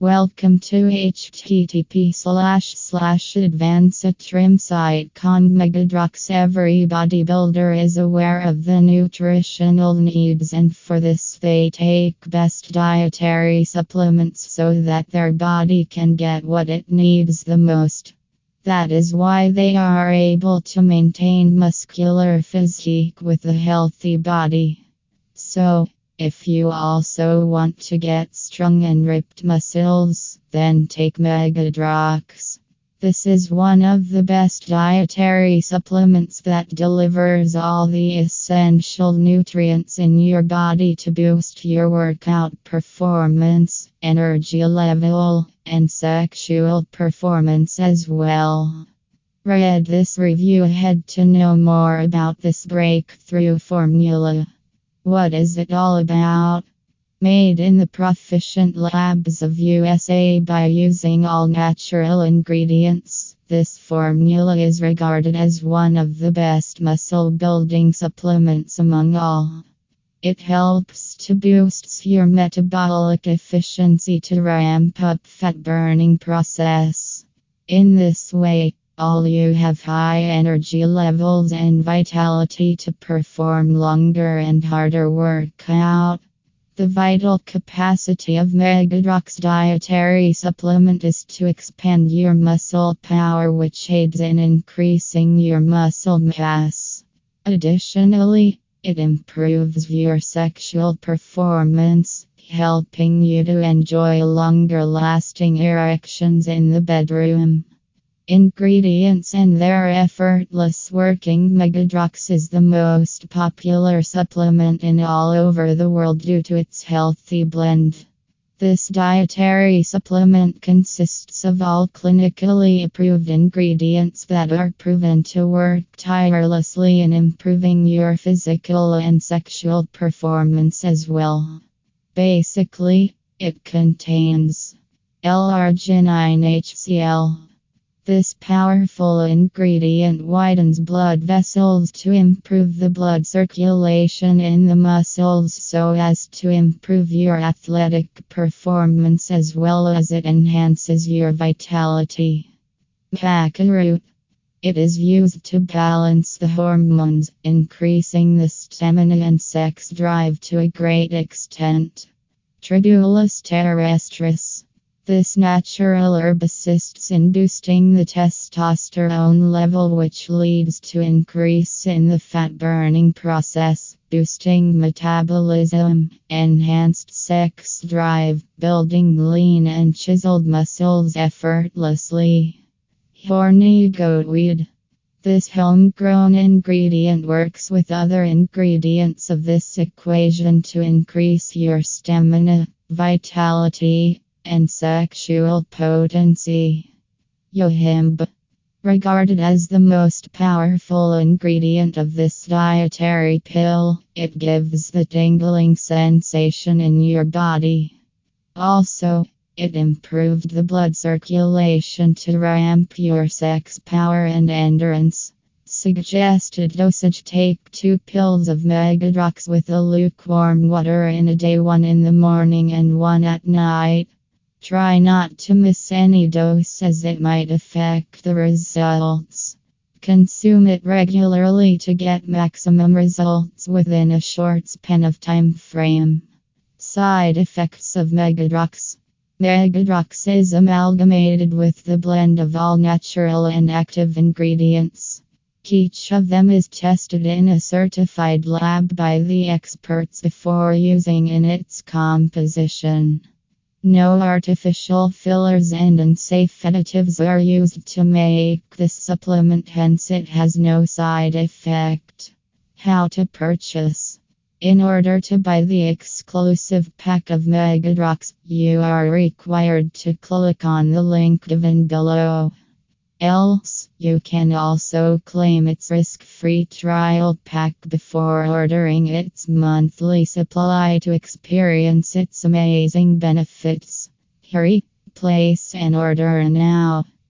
Welcome to http slash slash advancedtrimsite.com Megadrox Every bodybuilder is aware of the nutritional needs and for this they take best dietary supplements so that their body can get what it needs the most. That is why they are able to maintain muscular physique with a healthy body. So, if you also want to get strong and ripped muscles, then take Megadrox. This is one of the best dietary supplements that delivers all the essential nutrients in your body to boost your workout performance, energy level, and sexual performance as well. Read this review ahead to know more about this breakthrough formula. What is it all about? Made in the proficient labs of USA by using all natural ingredients, this formula is regarded as one of the best muscle building supplements among all. It helps to boost your metabolic efficiency to ramp up fat burning process. In this way, all you have high energy levels and vitality to perform longer and harder workout. The vital capacity of Megadrox dietary supplement is to expand your muscle power, which aids in increasing your muscle mass. Additionally, it improves your sexual performance, helping you to enjoy longer lasting erections in the bedroom. Ingredients and their effortless working Megadrox is the most popular supplement in all over the world due to its healthy blend. This dietary supplement consists of all clinically approved ingredients that are proven to work tirelessly in improving your physical and sexual performance as well. Basically, it contains L-arginine HCl this powerful ingredient widens blood vessels to improve the blood circulation in the muscles so as to improve your athletic performance as well as it enhances your vitality. Maca root. It is used to balance the hormones, increasing the stamina and sex drive to a great extent. Tribulus terrestris. This natural herb assists in boosting the testosterone level, which leads to increase in the fat burning process, boosting metabolism, enhanced sex drive, building lean and chiseled muscles effortlessly. Horny goatweed. This homegrown ingredient works with other ingredients of this equation to increase your stamina, vitality, and sexual potency. Yohimbe. Regarded as the most powerful ingredient of this dietary pill, it gives the tingling sensation in your body. Also, it improved the blood circulation to ramp your sex power and endurance. Suggested dosage Take two pills of Megadrox with a lukewarm water in a day, one in the morning and one at night. Try not to miss any dose as it might affect the results. Consume it regularly to get maximum results within a short span of time frame. Side effects of Megadrox Megadrox is amalgamated with the blend of all natural and active ingredients. Each of them is tested in a certified lab by the experts before using in its composition. No artificial fillers and unsafe additives are used to make this supplement, hence, it has no side effect. How to purchase? In order to buy the exclusive pack of Megadrox, you are required to click on the link given below. Else, you can also claim its risk free trial pack before ordering its monthly supply to experience its amazing benefits. Hurry, place an order now.